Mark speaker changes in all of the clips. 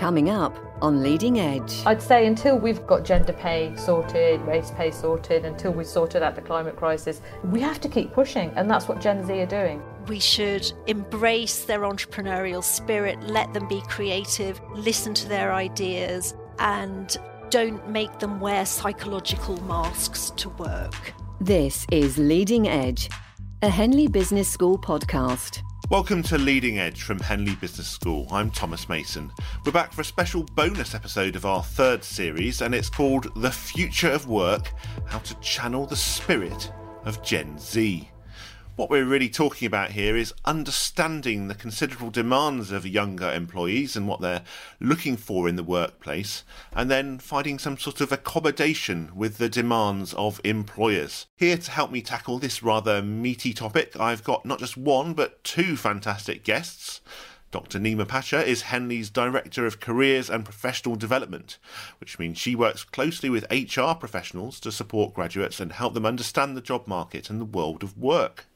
Speaker 1: Coming up on Leading Edge.
Speaker 2: I'd say until we've got gender pay sorted, race pay sorted, until we've sorted out the climate crisis, we have to keep pushing, and that's what Gen Z are doing.
Speaker 3: We should embrace their entrepreneurial spirit, let them be creative, listen to their ideas, and don't make them wear psychological masks to work.
Speaker 1: This is Leading Edge, a Henley Business School podcast.
Speaker 4: Welcome to Leading Edge from Henley Business School. I'm Thomas Mason. We're back for a special bonus episode of our third series, and it's called The Future of Work How to Channel the Spirit of Gen Z. What we're really talking about here is understanding the considerable demands of younger employees and what they're looking for in the workplace, and then finding some sort of accommodation with the demands of employers. Here to help me tackle this rather meaty topic, I've got not just one but two fantastic guests. Dr. Nima Pasha is Henley's Director of Careers and Professional Development, which means she works closely with HR professionals to support graduates and help them understand the job market and the world of work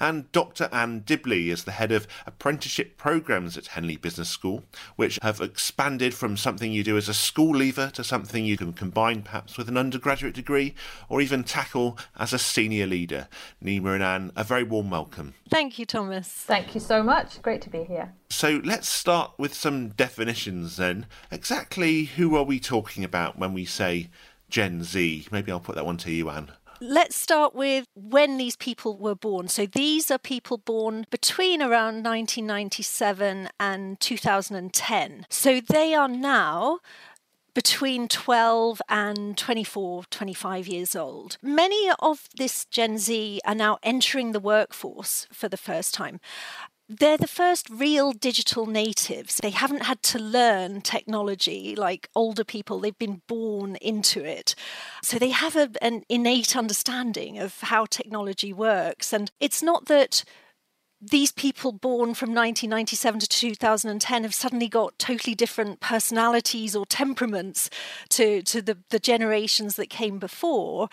Speaker 4: and Dr. Anne Dibley is the head of apprenticeship programs at Henley Business School, which have expanded from something you do as a school leaver to something you can combine perhaps with an undergraduate degree or even tackle as a senior leader. Nima and Anne, a very warm welcome.
Speaker 3: Thank you, Thomas.
Speaker 2: Thank you so much. Great to be here.
Speaker 4: So let's start with some definitions then. Exactly who are we talking about when we say Gen Z? Maybe I'll put that one to you, Anne
Speaker 3: let's start with when these people were born. So these are people born between around 1997 and 2010. So they are now between 12 and 24, 25 years old. Many of this Gen Z are now entering the workforce for the first time they're the first real digital natives. They haven't had to learn technology like older people, they've been born into it. So they have a, an innate understanding of how technology works. And it's not that these people born from 1997 to 2010 have suddenly got totally different personalities or temperaments to, to the, the generations that came before.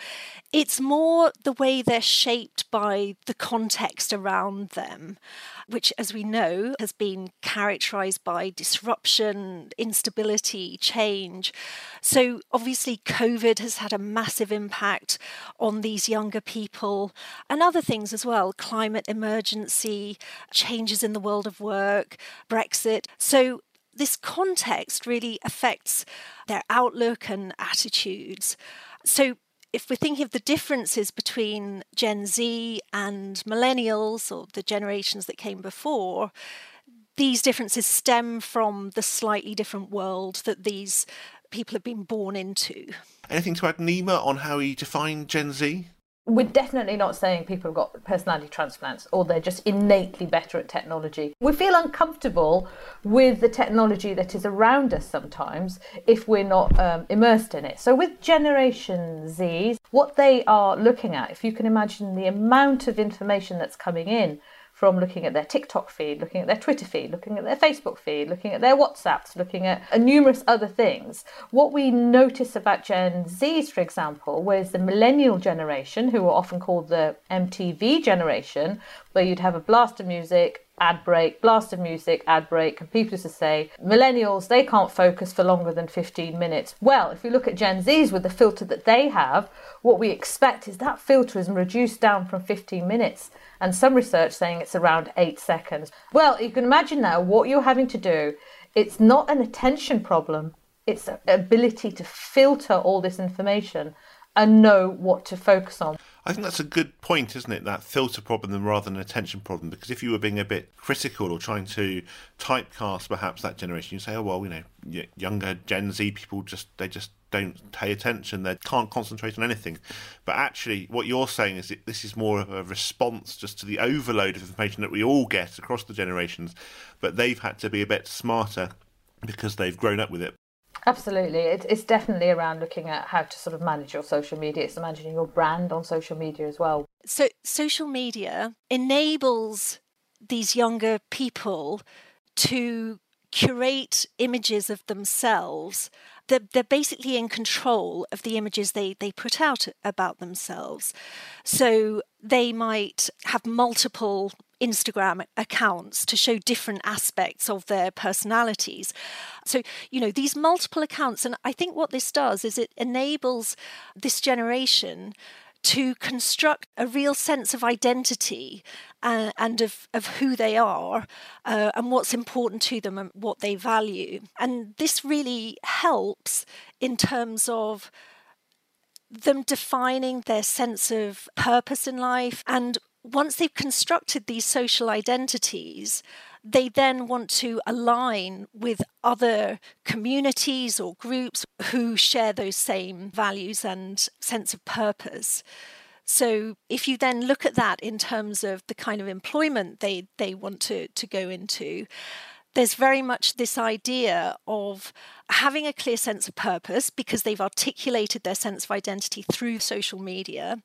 Speaker 3: It's more the way they're shaped by the context around them which, as we know, has been characterized by disruption, instability, change. So, obviously, COVID has had a massive impact on these younger people and other things as well climate emergency, changes in the world of work, Brexit. So, this context really affects their outlook and attitudes. So, if we're thinking of the differences between Gen Z and millennials or the generations that came before, these differences stem from the slightly different world that these people have been born into.
Speaker 4: Anything to add, Nima, on how you define Gen Z?
Speaker 2: We're definitely not saying people have got personality transplants or they're just innately better at technology. We feel uncomfortable with the technology that is around us sometimes if we're not um, immersed in it. So, with Generation Z, what they are looking at, if you can imagine the amount of information that's coming in from looking at their TikTok feed, looking at their Twitter feed, looking at their Facebook feed, looking at their WhatsApps, looking at uh, numerous other things. What we notice about Gen Zs, for example, was the millennial generation, who are often called the MTV generation, where you'd have a blast of music, ad break, blast of music, ad break, and people used to say, millennials, they can't focus for longer than 15 minutes. Well, if you look at Gen Zs with the filter that they have, what we expect is that filter is reduced down from 15 minutes and some research saying it's around eight seconds. Well, you can imagine now what you're having to do. It's not an attention problem, it's ability to filter all this information and know what to focus on.
Speaker 4: I think that's a good point, isn't it? That filter problem rather than attention problem. Because if you were being a bit critical or trying to typecast perhaps that generation, you say, oh well, you know, younger Gen Z people just they just don't pay attention, they can't concentrate on anything. But actually, what you're saying is that this is more of a response just to the overload of information that we all get across the generations. But they've had to be a bit smarter because they've grown up with it.
Speaker 2: Absolutely. It, it's definitely around looking at how to sort of manage your social media. It's managing your brand on social media as well.
Speaker 3: So, social media enables these younger people to curate images of themselves they're, they're basically in control of the images they, they put out about themselves. So they might have multiple Instagram accounts to show different aspects of their personalities. So, you know, these multiple accounts, and I think what this does is it enables this generation to construct a real sense of identity uh, and of, of who they are uh, and what's important to them and what they value. And this really helps in terms of them defining their sense of purpose in life. And once they've constructed these social identities, they then want to align with other communities or groups who share those same values and sense of purpose. So if you then look at that in terms of the kind of employment they, they want to, to go into, there's very much this idea of having a clear sense of purpose because they've articulated their sense of identity through social media,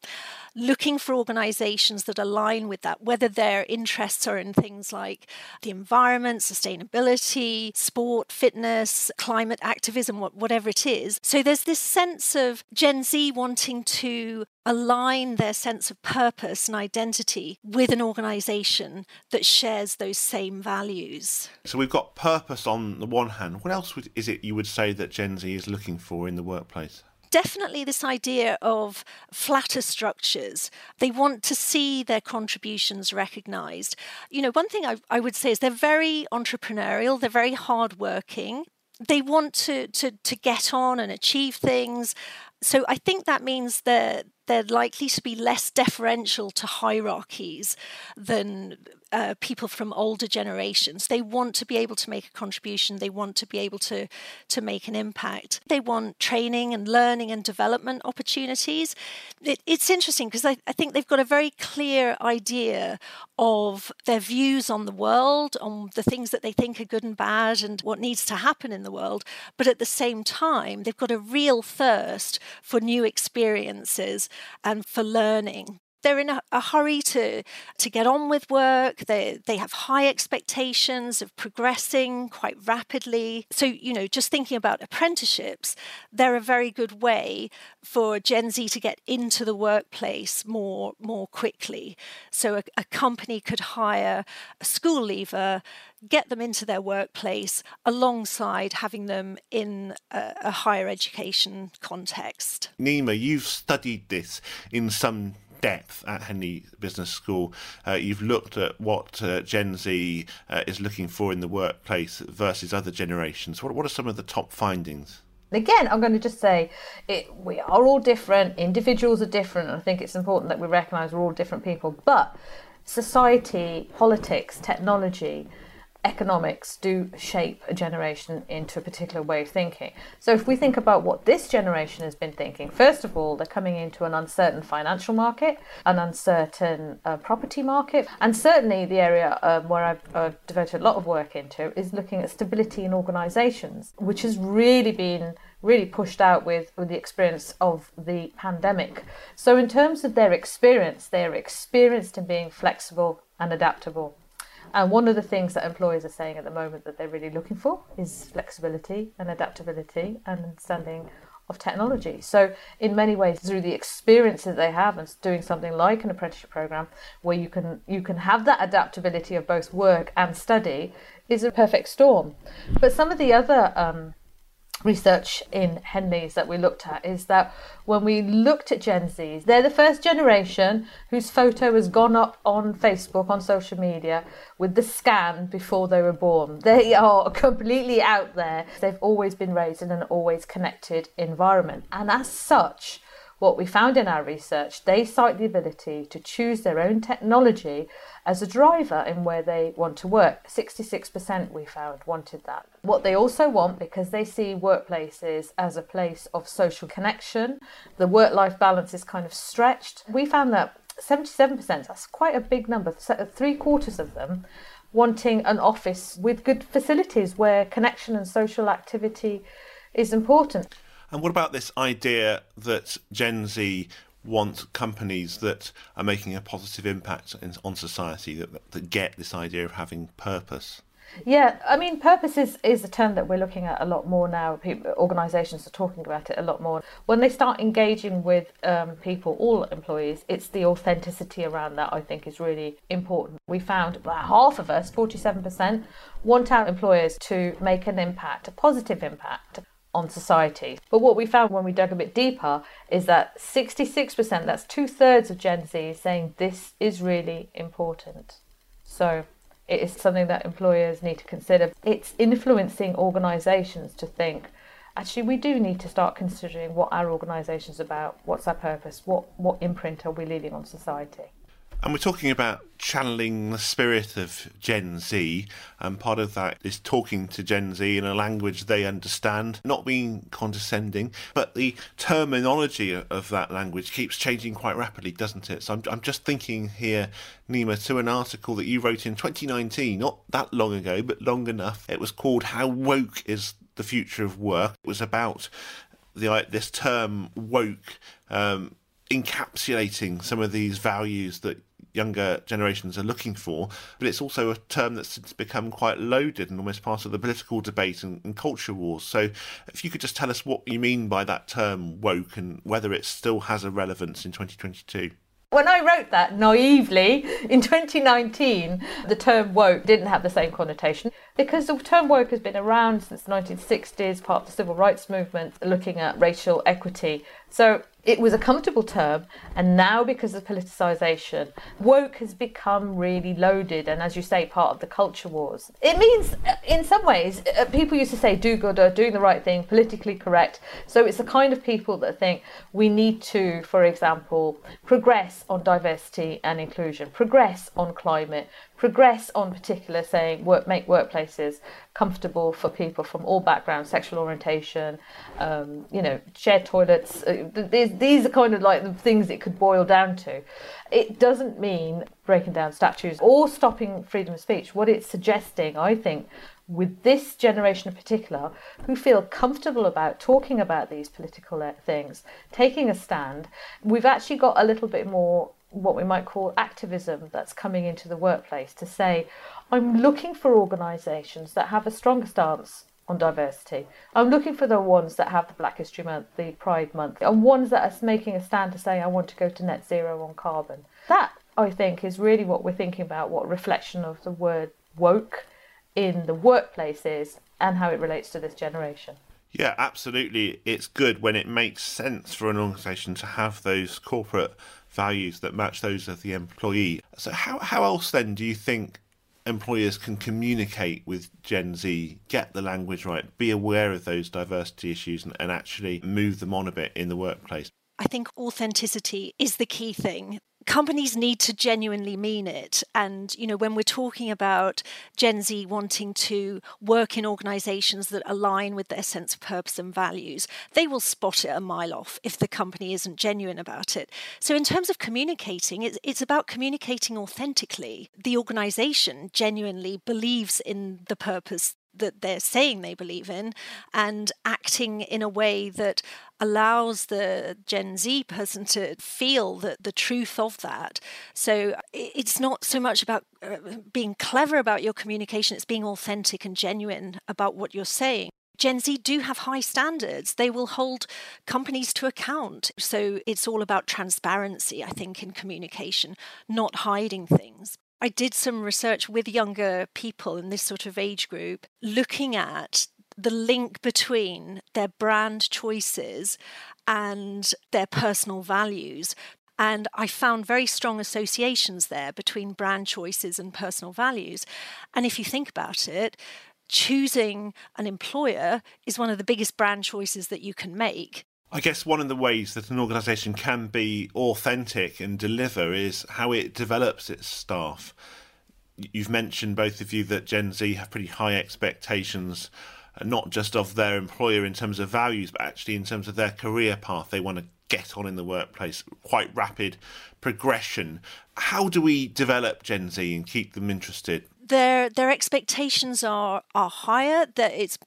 Speaker 3: looking for organizations that align with that, whether their interests are in things like the environment, sustainability, sport, fitness, climate activism, whatever it is. So there's this sense of Gen Z wanting to align their sense of purpose and identity with an organization that shares those same values.
Speaker 4: So we've got purpose on the one hand. What else is it you would say that Gen Z is looking for in the workplace?
Speaker 3: definitely this idea of flatter structures. They want to see their contributions recognized. You know, one thing I, I would say is they're very entrepreneurial, they're very hardworking. They want to, to, to get on and achieve things. So I think that means that they're likely to be less deferential to hierarchies than uh, people from older generations. They want to be able to make a contribution. They want to be able to to make an impact. They want training and learning and development opportunities. It, it's interesting because I, I think they've got a very clear idea of their views on the world, on the things that they think are good and bad, and what needs to happen in the world. But at the same time, they've got a real thirst for new experiences and for learning they're in a, a, hurry to to get on with work. They they have high expectations of progressing quite rapidly. So you know, just thinking about apprenticeships, they're a very good way for Gen Z to get into the workplace more more quickly. So a, a company could hire a school leaver get them into their workplace alongside having them in a, a, higher education context.
Speaker 4: Nima, you've studied this in some depth at Henley Business School. Uh, you've looked at what uh, Gen Z uh, is looking for in the workplace versus other generations. What, what are some of the top findings?
Speaker 2: Again, I'm going to just say it, we are all different, individuals are different, and I think it's important that we recognise we're all different people. But society, politics, technology, economics do shape a generation into a particular way of thinking. So, if we think about what this generation has been thinking, first of all, they're coming into an uncertain financial market, an uncertain uh, property market, and certainly the area um, where I've devoted a lot of work into is looking at stability in organisations, which has really been really pushed out with, with the experience of the pandemic. So, in terms of their experience, they're experienced in being flexible and adaptable. And one of the things that employers are saying at the moment that they're really looking for is flexibility and adaptability and understanding of technology. So, in many ways, through the experiences they have and doing something like an apprenticeship program, where you can you can have that adaptability of both work and study, is a perfect storm. But some of the other um, research in Henley's that we looked at is that when we looked at Gen Zs, they're the first generation whose photo has gone up on Facebook, on social media, with the scan before they were born. They are completely out there. They've always been raised in an always connected environment. And as such, what we found in our research, they cite the ability to choose their own technology as a driver in where they want to work. 66% we found wanted that. What they also want, because they see workplaces as a place of social connection, the work life balance is kind of stretched. We found that 77%, that's quite a big number, three quarters of them wanting an office with good facilities where connection and social activity is important.
Speaker 4: And what about this idea that Gen Z want companies that are making a positive impact in, on society that, that get this idea of having purpose?
Speaker 2: Yeah, I mean, purpose is, is a term that we're looking at a lot more now. People, organisations are talking about it a lot more. When they start engaging with um, people, all employees, it's the authenticity around that I think is really important. We found about half of us, 47%, want our employers to make an impact, a positive impact on society. But what we found when we dug a bit deeper is that 66%, that's two thirds of Gen Z, is saying this is really important. So it is something that employers need to consider. It's influencing organisations to think, actually, we do need to start considering what our organisation's about, what's our purpose, what, what imprint are we leaving on society.
Speaker 4: And we're talking about channeling the spirit of Gen Z, and part of that is talking to Gen Z in a language they understand, not being condescending, but the terminology of that language keeps changing quite rapidly, doesn't it? So I'm, I'm just thinking here, Nima, to an article that you wrote in 2019, not that long ago, but long enough. It was called How Woke is the Future of Work. It was about the this term woke. Um, encapsulating some of these values that younger generations are looking for, but it's also a term that's become quite loaded and almost part of the political debate and, and, culture wars. So, if you could just tell us what you mean by that term woke and whether it still has a relevance in 2022.
Speaker 2: When I wrote that naively in 2019, the term woke didn't have the same connotation because the term woke has been around since the 1960s, part of the civil rights movement, looking at racial equity. So it was a comfortable term, and now because of politicization, woke has become really loaded, and as you say, part of the culture wars. It means, uh, in some ways, uh, people used to say do good or doing the right thing, politically correct. So it's the kind of people that think we need to, for example, progress on diversity and inclusion, progress on climate, progress on particular saying work make workplaces comfortable for people from all backgrounds sexual orientation um, you know shared toilets uh, these, these are kind of like the things it could boil down to. It doesn't mean breaking down statues or stopping freedom of speech. What it's suggesting i think with this generation in particular who feel comfortable about talking about these political uh, things taking a stand we've actually got a little bit more what we might call activism that's coming into the workplace to say, I'm looking for organisations that have a strong stance on diversity. I'm looking for the ones that have the Black History Month, the Pride Month, and ones that are making a stand to say, I want to go to net zero on carbon. That, I think, is really what we're thinking about, what reflection of the word woke in the workplace is and how it relates to this generation.
Speaker 4: Yeah, absolutely. It's good when it makes sense for an organisation to have those corporate values that match those of the employee. So, how, how else then do you think employers can communicate with Gen Z, get the language right, be aware of those diversity issues, and, and actually move them on a bit in the workplace?
Speaker 3: I think authenticity is the key thing companies need to genuinely mean it. And, you know, when we're talking about Gen Z wanting to work in organizations that align with their sense of purpose and values, they will spot it a mile off if the company isn't genuine about it. So, in terms of communicating, it's, it's about communicating authentically. The organization genuinely believes in the purpose that they're saying they believe in and acting in a way that allows the Gen Z person to feel the, the truth of that. So it's not so much about uh, being clever about your communication, it's being authentic and genuine about what you're saying. Gen Z do have high standards. They will hold companies to account. So it's all about transparency, I think, in communication, not hiding things. I did some research with younger people in this sort of age group, looking at the link between their brand choices and their personal values. And I found very strong associations there between brand choices and personal values. And if you think about it, choosing an employer is one of the biggest brand choices that you can make.
Speaker 4: I guess one of the ways that an organisation can be authentic and deliver is how it develops its staff. You've mentioned, both of you, that Gen Z have pretty high expectations, uh, not just of their employer in terms of values, but actually in terms of their career path. They want to get on in the workplace, quite rapid progression. How do we develop Gen Z and keep them interested?
Speaker 3: Their their expectations are are higher. That it's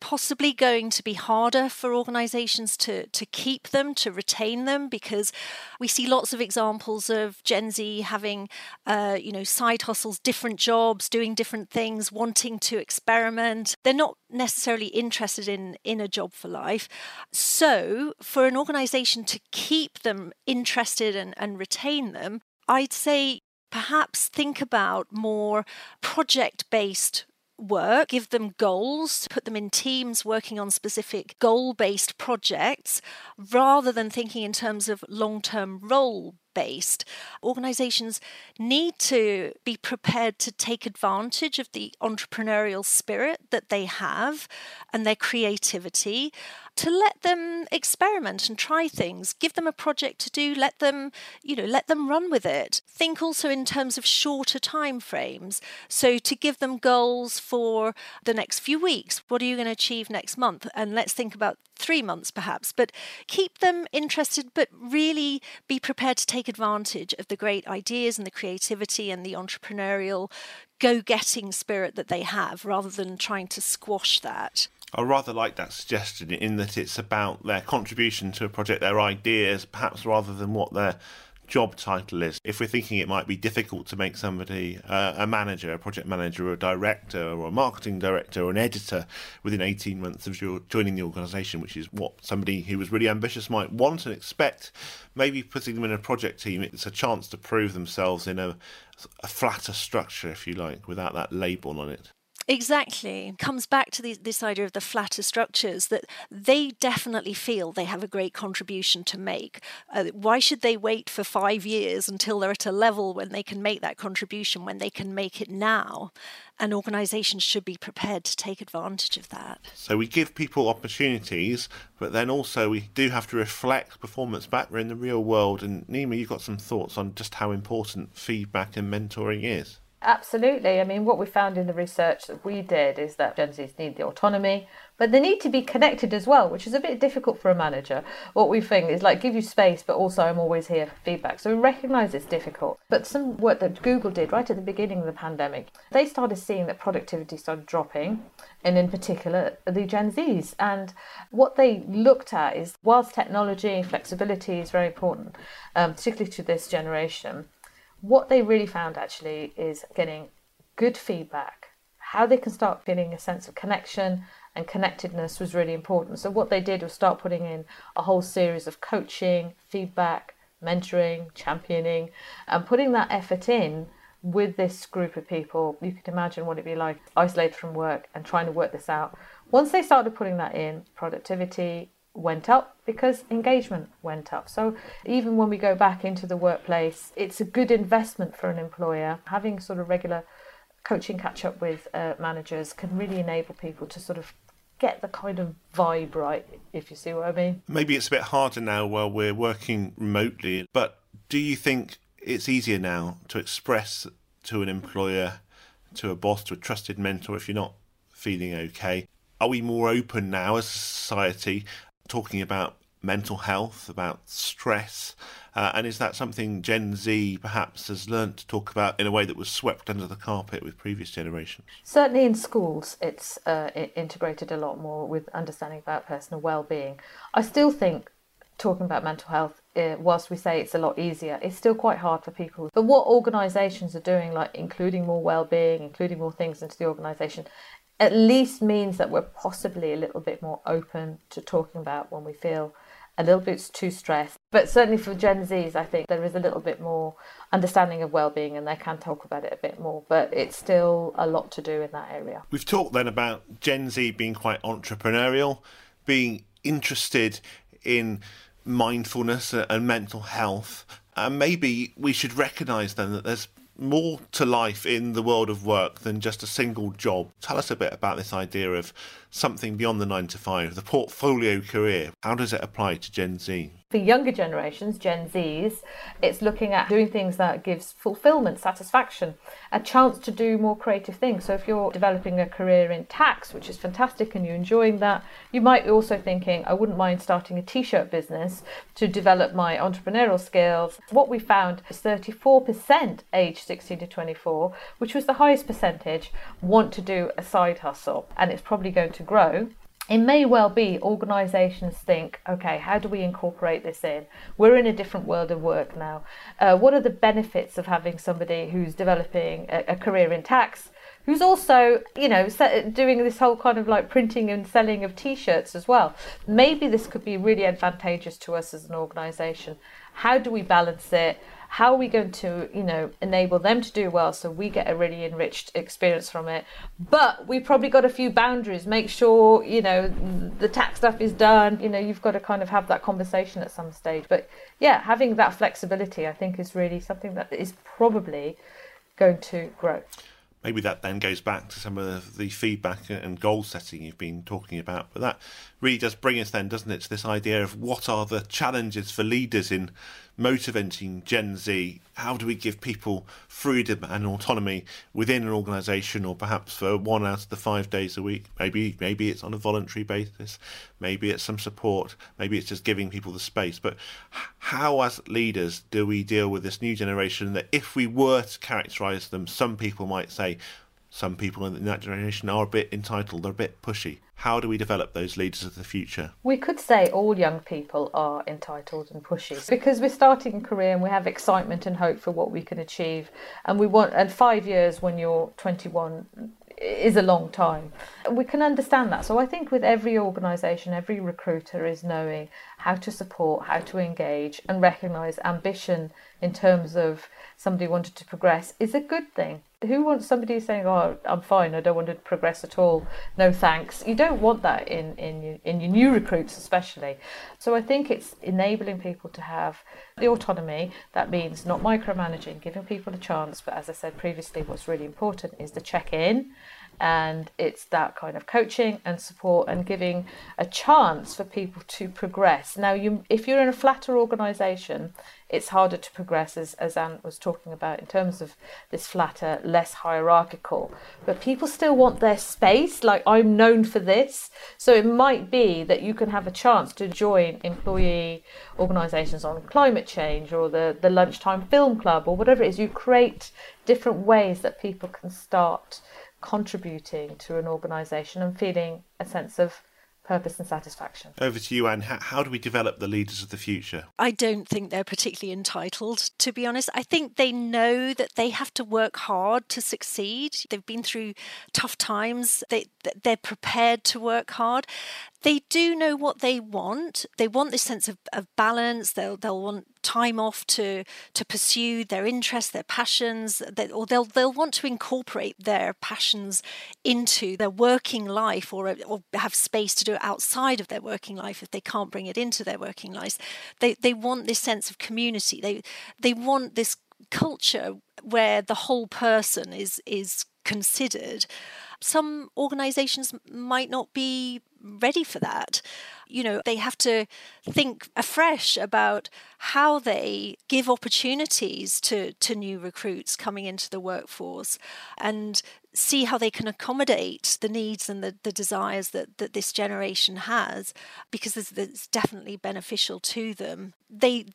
Speaker 3: possibly going to be harder for organizations to, to keep them, to retain them, because we see lots of examples of Gen Z having, uh, you know, side hustles, different jobs, doing different things, wanting to experiment. They're not necessarily interested in, in a job for life. So, for an organization to keep them interested and, and retain them, I'd say perhaps think about more project based work, give them goals, put them in teams working on specific goal based projects, rather than thinking in terms of long term role based. Organizations need to be prepared to take advantage of the entrepreneurial spirit that they have and their creativity to let them experiment and try things. Give them a project to do let them you know let them run with it. Think also in terms of shorter time frames. So to give them goals for the next few weeks what are you going to achieve next month? And let's think about 3 months perhaps but keep them interested but really be prepared to take advantage of the great ideas and the creativity and the entrepreneurial go getting spirit that they have rather than trying to squash that.
Speaker 4: I rather like that suggestion in that it's about their contribution to a project, their ideas, perhaps rather than what their job title is. If we're thinking it might be difficult to make somebody uh, a manager, a project manager, or a director, or a marketing director, or an editor within 18 months of your joining the organisation, which is what somebody who was really ambitious might want and expect, maybe putting them in a project team, it's a chance to prove themselves in a, a flatter structure, if you like, without that label on it.
Speaker 3: Exactly. Comes back to the, this idea of the flatter structures that they definitely feel they have a great contribution to make. Uh, why should they wait for five years until they're at a level when they can make that contribution when they can make it now? And organizations should be prepared to take advantage of that.
Speaker 4: So we give people opportunities, but then also we do have to reflect performance back. We're in the real world. And Nima, you've got some thoughts on just how important feedback and mentoring is.
Speaker 2: Absolutely. I mean, what we found in the research that we did is that Gen Zs need the autonomy, but they need to be connected as well, which is a bit difficult for a manager. What we think is like give you space, but also I'm always here for feedback. So we recognise it's difficult. But some work that Google did right at the beginning of the pandemic, they started seeing that productivity started dropping, and in particular the Gen Zs. And what they looked at is whilst technology and flexibility is very important, um, particularly to this generation what they really found actually is getting good feedback. How they can start feeling a sense of connection and connectedness was really important. So, what they did was start putting in a whole series of coaching, feedback, mentoring, championing, and putting that effort in with this group of people. You could imagine what it'd be like isolated from work and trying to work this out. Once they started putting that in, productivity, went up because engagement went up. So even when we go back into the workplace, it's a good investment for an employer. Having sort of regular coaching catch up with uh, managers can really enable people to sort of get the kind of vibe right, if you see what I mean.
Speaker 4: Maybe it's a bit harder now while we're working remotely, but do you think it's easier now to express to an employer, to a boss, to a trusted mentor if you're not feeling okay? Are we more open now as a society talking about mental health, about stress? Uh, and is that something Gen Z perhaps has learnt to talk about in a way that was swept under the carpet with previous generations?
Speaker 2: Certainly in schools, it's uh, integrated a lot more with understanding about personal well-being. I still think talking about mental health, uh, whilst we say it's a lot easier, it's still quite hard for people. But what organisations are doing, like including more well-being, including more things into the organisation, at least means that we're possibly a little bit more open to talking about when we feel a little bit too stressed. But certainly for Gen Zs, I think there is a little bit more understanding of well-being and they can talk about it a bit more, but it's still a lot to do in that area.
Speaker 4: We've talked then about Gen Z being quite entrepreneurial, being interested in mindfulness and mental health. And maybe we should recognise then that there's more to life in the world of work than just a single job. Tell us a bit about this idea of something beyond the nine to five, the portfolio career. How does it apply to Gen Z?
Speaker 2: For younger generations, Gen Zs, it's looking at doing things that gives fulfillment, satisfaction, a chance to do more creative things. So if you're developing a career in tax, which is fantastic and you're enjoying that, you might be also thinking, I wouldn't mind starting a t-shirt business to develop my entrepreneurial skills. What we found is 34% age 16 to 24, which was the highest percentage, want to do a side hustle. And it's probably going to grow it may well be organizations think, okay, how do we incorporate this in? We're in a different world of work now. Uh, what are the benefits of having somebody who's developing a, a career in tax? Who's also, you know, doing this whole kind of like printing and selling of T-shirts as well. Maybe this could be really advantageous to us as an organisation. How do we balance it? How are we going to you know enable them to do well so we get a really enriched experience from it? But we've probably got a few boundaries. Make sure you know the tax stuff is done. You know you've got to kind of have that conversation at some stage. But yeah having that flexibility i think is really something that is probably going to grow.
Speaker 4: Maybe that then goes back to some of the feedback and goal setting you've been talking about. But that really does bring us then, doesn't it, to this idea of what are the challenges for leaders in motivating Gen Z? How do we give people freedom and autonomy within an organisation, or perhaps for one out of the five days a week? Maybe maybe it's on a voluntary basis, maybe it's some support, maybe it's just giving people the space. But how, as leaders, do we deal with this new generation? That if we were to characterise them, some people might say some people in that generation are a bit entitled, they're a bit pushy. How do we develop those leaders of the future?
Speaker 2: We could say all young people are entitled and pushy because we're starting a career and we have excitement and hope for what we can achieve. And we want, and five years when you're 21 is a long time. We can understand that. So I think with every organisation, every recruiter is knowing how to support, how to engage, and recognise ambition in terms of somebody wanted to progress is a good thing. Who wants somebody saying, "Oh, I'm fine. I don't want to progress at all. No thanks." You don't want that in in your, in your new recruits, especially. So I think it's enabling people to have the autonomy. That means not micromanaging, giving people a chance. But as I said previously, what's really important is the check in and it's that kind of coaching and support and giving a chance for people to progress. Now you if you're in a flatter organization it's harder to progress as, as anne was talking about in terms of this flatter less hierarchical. But people still want their space like i'm known for this. So it might be that you can have a chance to join employee organizations on climate change or the, the lunchtime film club or whatever it is. You create different ways that people can start contributing to an organisation and feeling a sense of purpose and satisfaction.
Speaker 4: Over to you, Anne. How, how, do we develop the leaders of the future?
Speaker 3: I don't think they're particularly entitled, to be honest. I think they know that they have to work hard to succeed. They've been through tough times. They they're prepared to work hard they do know what they want. They want this sense of, of balance. They'll they'll want time off to to pursue their interests, their passions, they, or they'll they'll want to incorporate their passions into their working life, or or have space to do it outside of their working life if they can't bring it into their working lives. They they want this sense of community. They they want this culture where the whole person is is considered some organizations might not be ready for that. You know, they have to think afresh about how they give opportunities to, to new recruits coming into the workforce and see how they can accommodate the needs and the, the desires that, that this generation has because it's definitely beneficial to them. They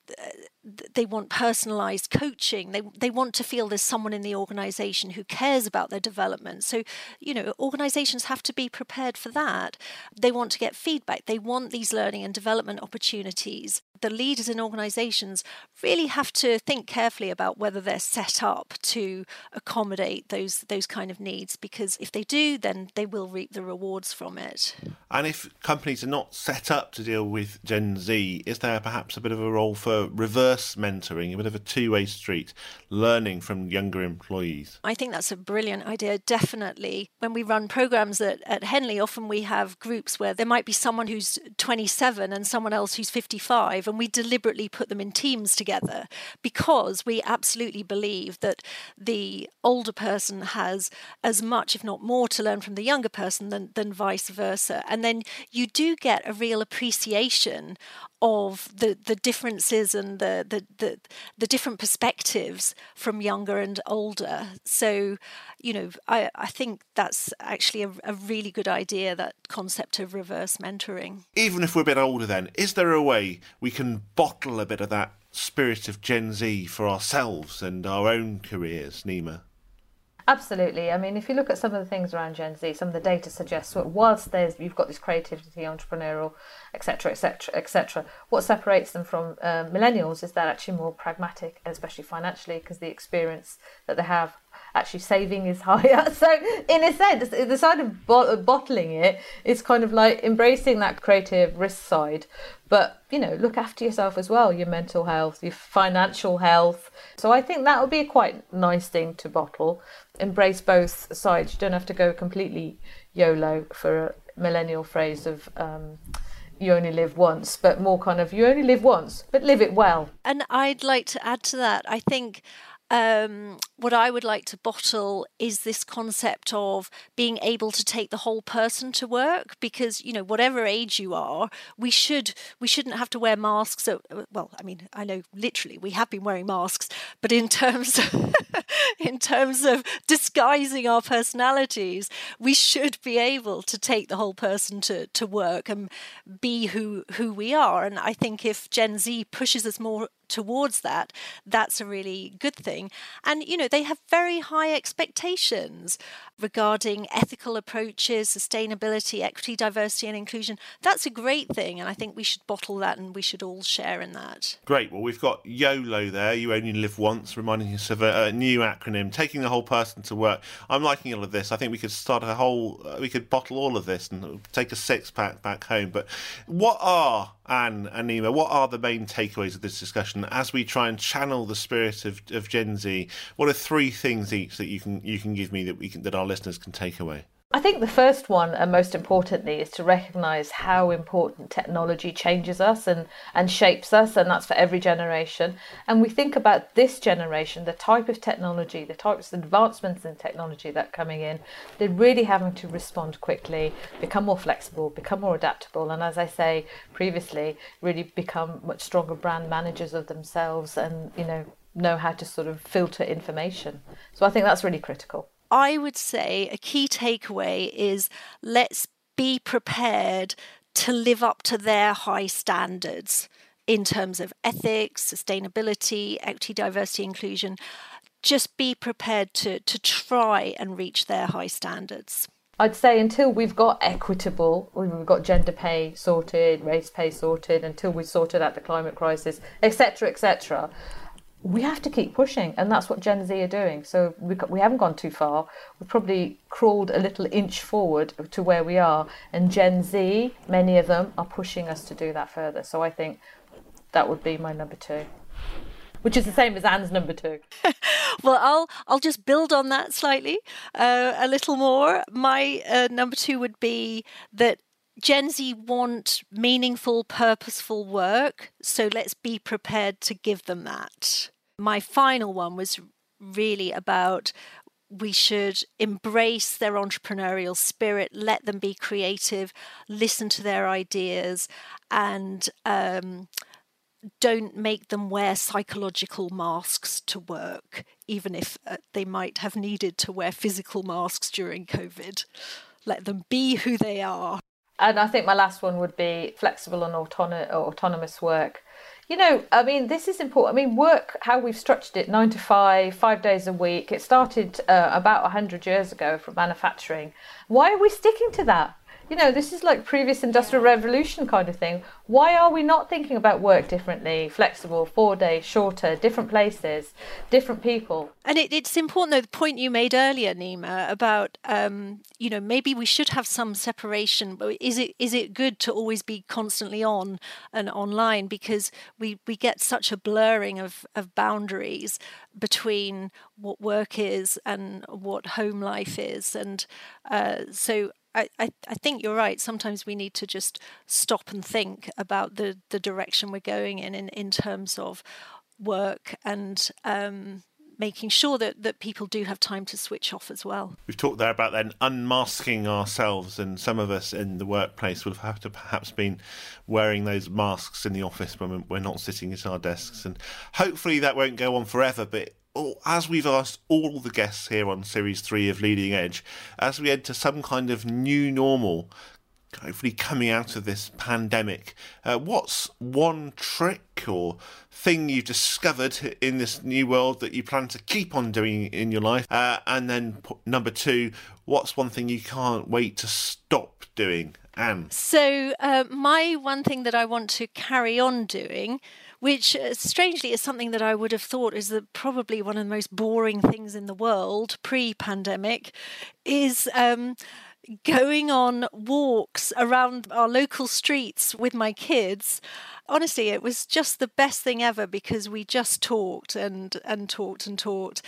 Speaker 3: they want personalized coaching. They they want to feel there's someone in the organization who cares about their development. So, you know, organizations have to be prepared for that. They want to get feedback. They want these learning and development opportunities. The leaders in organizations really have to think carefully about whether they're set up to accommodate those those kind of needs because if they do then they will reap the rewards from it.
Speaker 4: And if companies are not set up to deal with Gen Z, is there perhaps a bit of a role for reverse mentoring, a bit of a two way street, learning from younger employees?
Speaker 3: I think that's a brilliant idea, definitely. When we run programs at, at Henley, often we have groups where there might be someone who's 27 and someone else who's 55, and we deliberately put them in teams together because we absolutely believe that the older person has as much, if not more, to learn from the younger person than, than vice versa. And then you do get a real appreciation of the, the differences and the, the, the, the, different perspectives from younger and older. So, you know, I, I think that's actually a, a really good idea, that concept of reverse mentoring.
Speaker 4: Even if we're a bit older, then, is there a way we can bottle a bit of that spirit of Gen Z for ourselves and our own careers, Nima?
Speaker 2: Absolutely. I mean, if you look at some of the things around Gen Z, some of the data suggests that whilst there's you've got this creativity, entrepreneurial, etc., etc., etc., what separates them from uh, millennials is they're actually more pragmatic, especially financially, because the experience that they have actually saving is higher. So, in a sense, the side of bottling it is kind of like embracing that creative risk side. But, you know, look after yourself as well, your mental health, your financial health. So, I think that would be a quite nice thing to bottle. Embrace both sides. You don't have to go completely YOLO for a millennial phrase of. Um, you only live once, but more kind of you only live once, but live it well.
Speaker 3: And I'd like to add to that. I think um, what I would like to bottle is this concept of being able to take the whole person to work because you know whatever age you are we should we shouldn't have to wear masks so, well I mean I know literally we have been wearing masks but in terms of, in terms of disguising our personalities we should be able to take the whole person to, to work and be who who we are. And I think if Gen Z pushes us more towards that, that's a really good thing. And, you know, they have very high expectations regarding ethical approaches, sustainability, equity, diversity, and inclusion. That's a great thing. And I think we should bottle that and we should all share in that.
Speaker 4: Great. Well, we've got YOLO there. You only live once, reminding us of a, a new acronym, taking the whole person to work. I'm liking all of this. I think we could start a whole, uh, we could bottle all of this and take a six pack back home. But what are, Anne and Nima, what are the main takeaways of this discussion as we try and channel the spirit of, of Gen Z? What are three things each that you can you can give me that we can that our listeners can take away?
Speaker 2: I think the first one, and most importantly, is to recognise how important technology changes us and, and shapes us, and that's for every generation. And we think about this generation, the type of technology, the types of advancements in technology that are coming in, they're really having to respond quickly, become more flexible, become more adaptable, and as I say previously, really become much stronger brand managers of themselves and, you know, know how to sort of filter information. So I think that's really critical.
Speaker 3: I would say a key takeaway is let's be prepared to live up to their high standards in terms of ethics, sustainability, equity, diversity, inclusion. Just be prepared to, to try and reach their high standards.
Speaker 2: I'd say until we've got equitable, we've got gender pay sorted, race pay sorted, until we've sorted out the climate crisis, etc., etc., we have to keep pushing, and that's what Gen Z are doing. So we, we haven't gone too far. We've probably crawled a little inch forward to where we are, and Gen Z, many of them, are pushing us to do that further. So I think that would be my number two, which is the same as Anne's number two.
Speaker 3: well, I'll I'll just build on that slightly, uh, a little more. My uh, number two would be that Gen Z want meaningful, purposeful work, so let's be prepared to give them that. My final one was really about we should embrace their entrepreneurial spirit, let them be creative, listen to their ideas, and um, don't make them wear psychological masks to work, even if uh, they might have needed to wear physical masks during COVID. Let them be who they are.
Speaker 2: And I think my last one would be flexible and autono- autonomous work. You know, I mean, this is important. I mean, work, how we've structured it, nine to five, five days a week, it started uh, about 100 years ago from manufacturing. Why are we sticking to that? You know, this is like previous industrial revolution kind of thing. Why are we not thinking about work differently, flexible, four days, shorter, different places, different people?
Speaker 3: And it, it's important, though, the point you made earlier, Nima, about um, you know maybe we should have some separation. But is it is it good to always be constantly on and online because we we get such a blurring of of boundaries between what work is and what home life is, and uh, so I, I, think you're right. Sometimes we need to just stop and think about the, the direction we're going in, in in terms of work and um, making sure that, that people do have time to switch off as well.
Speaker 4: We've talked there about then unmasking ourselves, and some of us in the workplace would have to perhaps been wearing those masks in the office when we're not sitting at our desks, and hopefully that won't go on forever. But as we've asked all the guests here on series three of Leading Edge, as we enter some kind of new normal, hopefully coming out of this pandemic, uh, what's one trick or thing you've discovered in this new world that you plan to keep on doing in your life? Uh, and then number two, what's one thing you can't wait to stop doing? Anne.
Speaker 3: So, uh, my one thing that I want to carry on doing which uh, strangely is something that I would have thought is the, probably one of the most boring things in the world pre pandemic, is. Um, going on walks around our local streets with my kids honestly, it was just the best thing ever because we just talked and and talked and talked.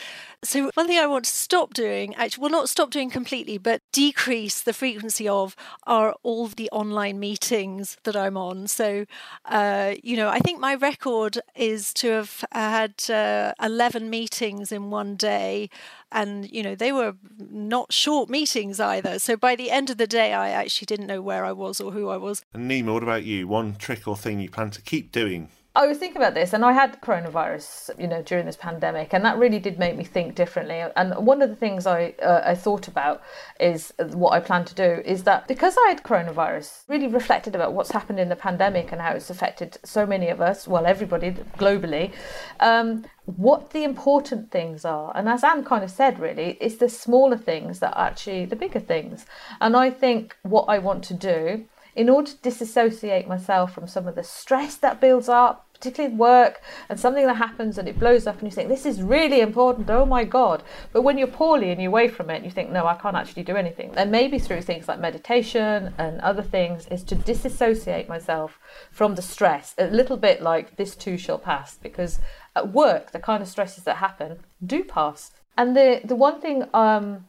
Speaker 3: So one thing I want to stop doing, actually, well, not stop doing completely, but decrease the frequency of are all the online meetings that I'm on. So, uh, you know, I think my record is to have had uh, 11 meetings in one day and you know they were not short meetings either. So by the end of the day i actually didn't know where i was or who i was.
Speaker 4: And nima what about you? One trick or thing you plan to keep doing
Speaker 2: I was thinking about this, and I had coronavirus, you know, during this pandemic, and that really did make me think differently. And one of the things I uh, I thought about is what I plan to do is that because I had coronavirus, really reflected about what's happened in the pandemic and how it's affected so many of us, well, everybody globally. Um, what the important things are, and as Anne kind of said, really, it's the smaller things that are actually the bigger things. And I think what I want to do in order to disassociate myself from some of the stress that builds up particularly work and something that happens and it blows up and you think this is really important oh my god. But when you're poorly and you're away from it you think no i can't actually do anything. And maybe through things like meditation and other things is to disassociate myself from the stress a little bit like this too shall pass because at work the kind of stresses that happen do pass. And the the one thing um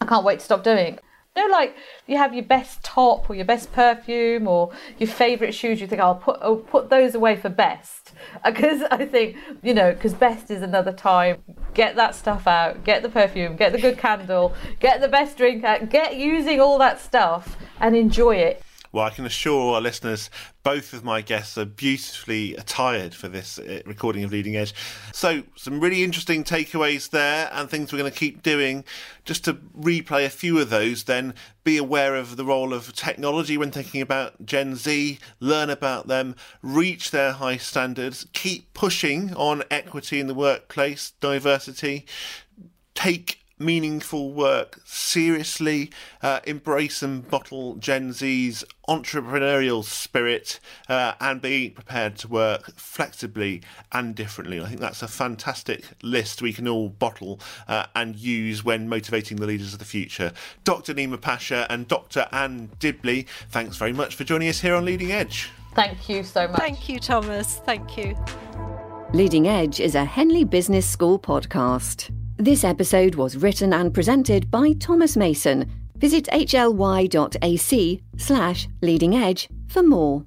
Speaker 2: I can't wait to stop doing you know, like you have your best top or your best perfume or your favourite shoes. You think I'll put I'll put those away for best because I think you know because best is another time. Get that stuff out. Get the perfume. Get the good candle. Get the best drink out. Get using all that stuff and enjoy it.
Speaker 4: Well, I can assure our listeners both of my guests are beautifully attired for this uh, recording of Leading Edge. So, some really interesting takeaways there and things we're going to keep doing. Just to replay a few of those, then be aware of the role of technology when thinking about Gen Z, learn about them, reach their high standards, keep pushing on equity in the workplace, diversity, take meaningful work seriously, uh, embrace and bottle Gen Z's entrepreneurial spirit, uh, and be prepared to work flexibly and differently. I think that's a fantastic list we can all bottle uh, and use when motivating the leaders of the future. Dr. Nima Pasha and Dr. Anne Dibley, thanks very much for joining us here on Leading Edge.
Speaker 2: Thank you so much.
Speaker 3: Thank you, Thomas. Thank you.
Speaker 1: Leading Edge is a Henley Business School podcast. This episode was written and presented by Thomas Mason. Visit hly.ac slash leading edge for more.